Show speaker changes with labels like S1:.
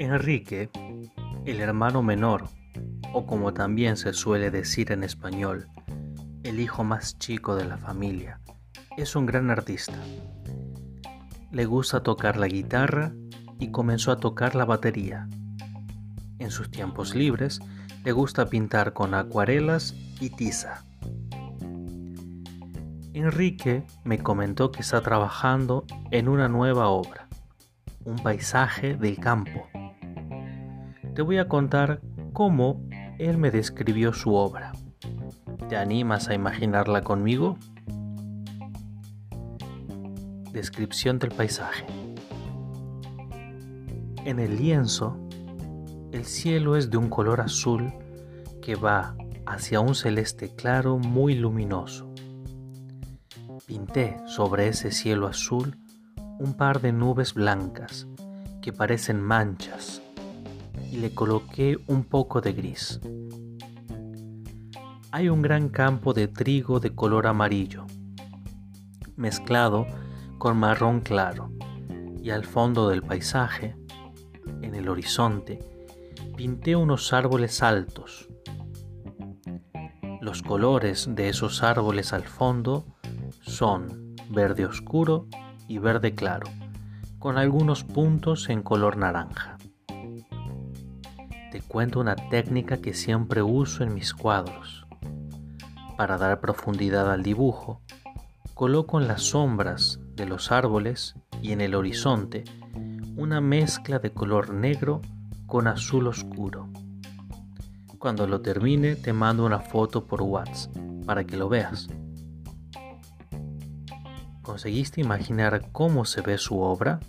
S1: Enrique, el hermano menor, o como también se suele decir en español, el hijo más chico de la familia, es un gran artista. Le gusta tocar la guitarra y comenzó a tocar la batería. En sus tiempos libres le gusta pintar con acuarelas y tiza. Enrique me comentó que está trabajando en una nueva obra, un paisaje del campo te voy a contar cómo él me describió su obra. ¿Te animas a imaginarla conmigo? Descripción del paisaje. En el lienzo, el cielo es de un color azul que va hacia un celeste claro muy luminoso. Pinté sobre ese cielo azul un par de nubes blancas que parecen manchas y le coloqué un poco de gris. Hay un gran campo de trigo de color amarillo, mezclado con marrón claro, y al fondo del paisaje, en el horizonte, pinté unos árboles altos. Los colores de esos árboles al fondo son verde oscuro y verde claro, con algunos puntos en color naranja te cuento una técnica que siempre uso en mis cuadros. Para dar profundidad al dibujo, coloco en las sombras de los árboles y en el horizonte una mezcla de color negro con azul oscuro. Cuando lo termine te mando una foto por WhatsApp para que lo veas. ¿Conseguiste imaginar cómo se ve su obra?